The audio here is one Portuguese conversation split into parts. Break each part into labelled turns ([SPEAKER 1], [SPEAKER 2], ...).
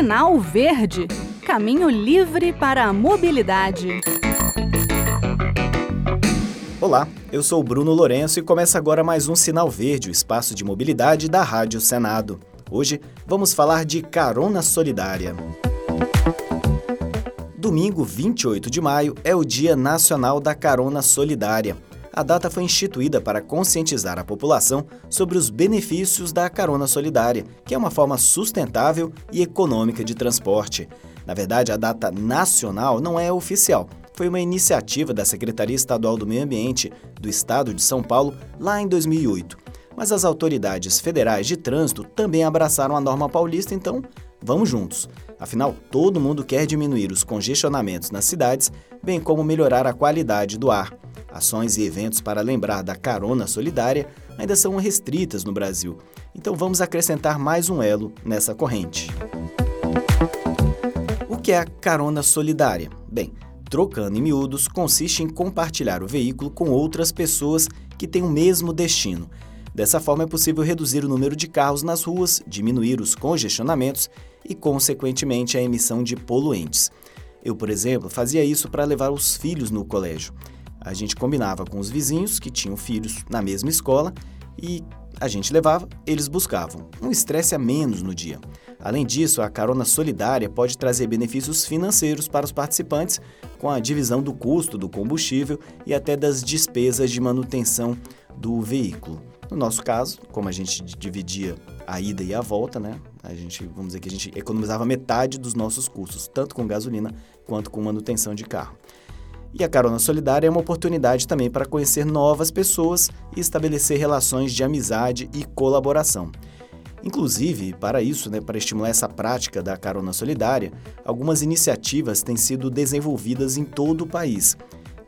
[SPEAKER 1] Sinal Verde Caminho livre para a mobilidade.
[SPEAKER 2] Olá, eu sou Bruno Lourenço e começa agora mais um Sinal Verde, o espaço de mobilidade da Rádio Senado. Hoje vamos falar de carona solidária. Domingo 28 de maio é o Dia Nacional da Carona Solidária a data foi instituída para conscientizar a população sobre os benefícios da carona solidária, que é uma forma sustentável e econômica de transporte. Na verdade, a data nacional não é oficial. Foi uma iniciativa da Secretaria Estadual do Meio Ambiente do Estado de São Paulo lá em 2008. Mas as autoridades federais de trânsito também abraçaram a norma paulista, então vamos juntos. Afinal, todo mundo quer diminuir os congestionamentos nas cidades, bem como melhorar a qualidade do ar. Ações e eventos para lembrar da carona solidária ainda são restritas no Brasil, então vamos acrescentar mais um elo nessa corrente. O que é a carona solidária? Bem, trocando em miúdos, consiste em compartilhar o veículo com outras pessoas que têm o mesmo destino. Dessa forma, é possível reduzir o número de carros nas ruas, diminuir os congestionamentos e, consequentemente, a emissão de poluentes. Eu, por exemplo, fazia isso para levar os filhos no colégio. A gente combinava com os vizinhos que tinham filhos na mesma escola e a gente levava, eles buscavam. Um estresse a menos no dia. Além disso, a carona solidária pode trazer benefícios financeiros para os participantes, com a divisão do custo do combustível e até das despesas de manutenção do veículo. No nosso caso, como a gente dividia a ida e a volta, né? A gente, vamos dizer que a gente economizava metade dos nossos custos, tanto com gasolina quanto com manutenção de carro. E a carona solidária é uma oportunidade também para conhecer novas pessoas e estabelecer relações de amizade e colaboração. Inclusive, para isso, né, para estimular essa prática da carona solidária, algumas iniciativas têm sido desenvolvidas em todo o país.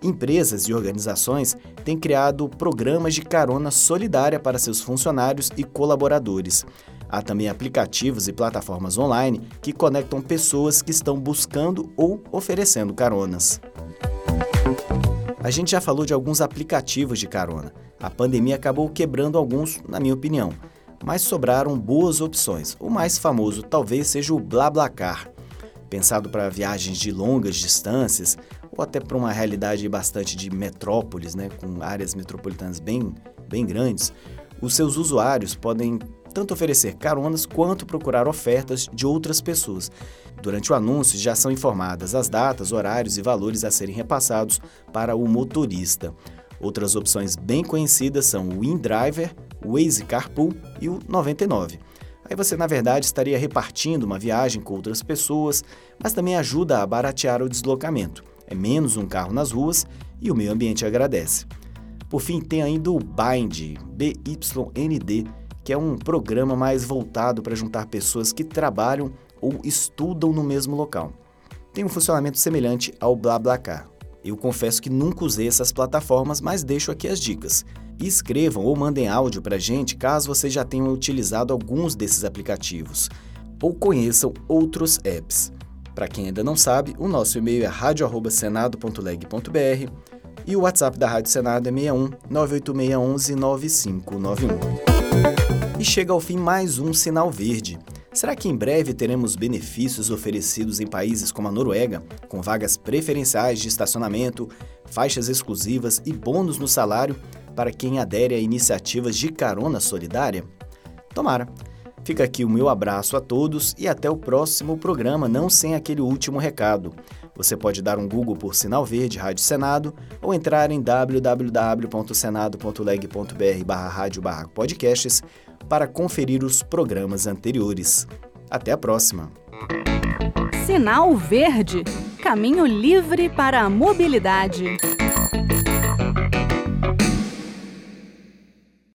[SPEAKER 2] Empresas e organizações têm criado programas de carona solidária para seus funcionários e colaboradores. Há também aplicativos e plataformas online que conectam pessoas que estão buscando ou oferecendo caronas. A gente já falou de alguns aplicativos de carona. A pandemia acabou quebrando alguns, na minha opinião, mas sobraram boas opções. O mais famoso talvez seja o BlaBlaCar, pensado para viagens de longas distâncias ou até para uma realidade bastante de metrópoles, né, com áreas metropolitanas bem, bem grandes. Os seus usuários podem tanto oferecer caronas quanto procurar ofertas de outras pessoas. Durante o anúncio já são informadas as datas, horários e valores a serem repassados para o motorista. Outras opções bem conhecidas são o InDriver, o Waze Carpool e o 99. Aí você, na verdade, estaria repartindo uma viagem com outras pessoas, mas também ajuda a baratear o deslocamento. É menos um carro nas ruas e o meio ambiente agradece. Por fim, tem ainda o Bind, B-Y-N-D, que é um programa mais voltado para juntar pessoas que trabalham ou estudam no mesmo local. Tem um funcionamento semelhante ao BlaBlaCar. Eu confesso que nunca usei essas plataformas, mas deixo aqui as dicas. Escrevam ou mandem áudio para a gente caso vocês já tenham utilizado alguns desses aplicativos ou conheçam outros apps. Para quem ainda não sabe, o nosso e-mail é radio@senado.leg.br e o WhatsApp da Rádio Senado é 61 98611 9591. E chega ao fim mais um sinal verde. Será que em breve teremos benefícios oferecidos em países como a Noruega, com vagas preferenciais de estacionamento, faixas exclusivas e bônus no salário para quem adere a iniciativas de carona solidária? Tomara! Fica aqui o meu abraço a todos e até o próximo programa, não sem aquele último recado. Você pode dar um Google por Sinal Verde Rádio Senado ou entrar em www.senado.leg.br barra podcasts para conferir os programas anteriores. Até a próxima!
[SPEAKER 1] Sinal Verde Caminho livre para a mobilidade.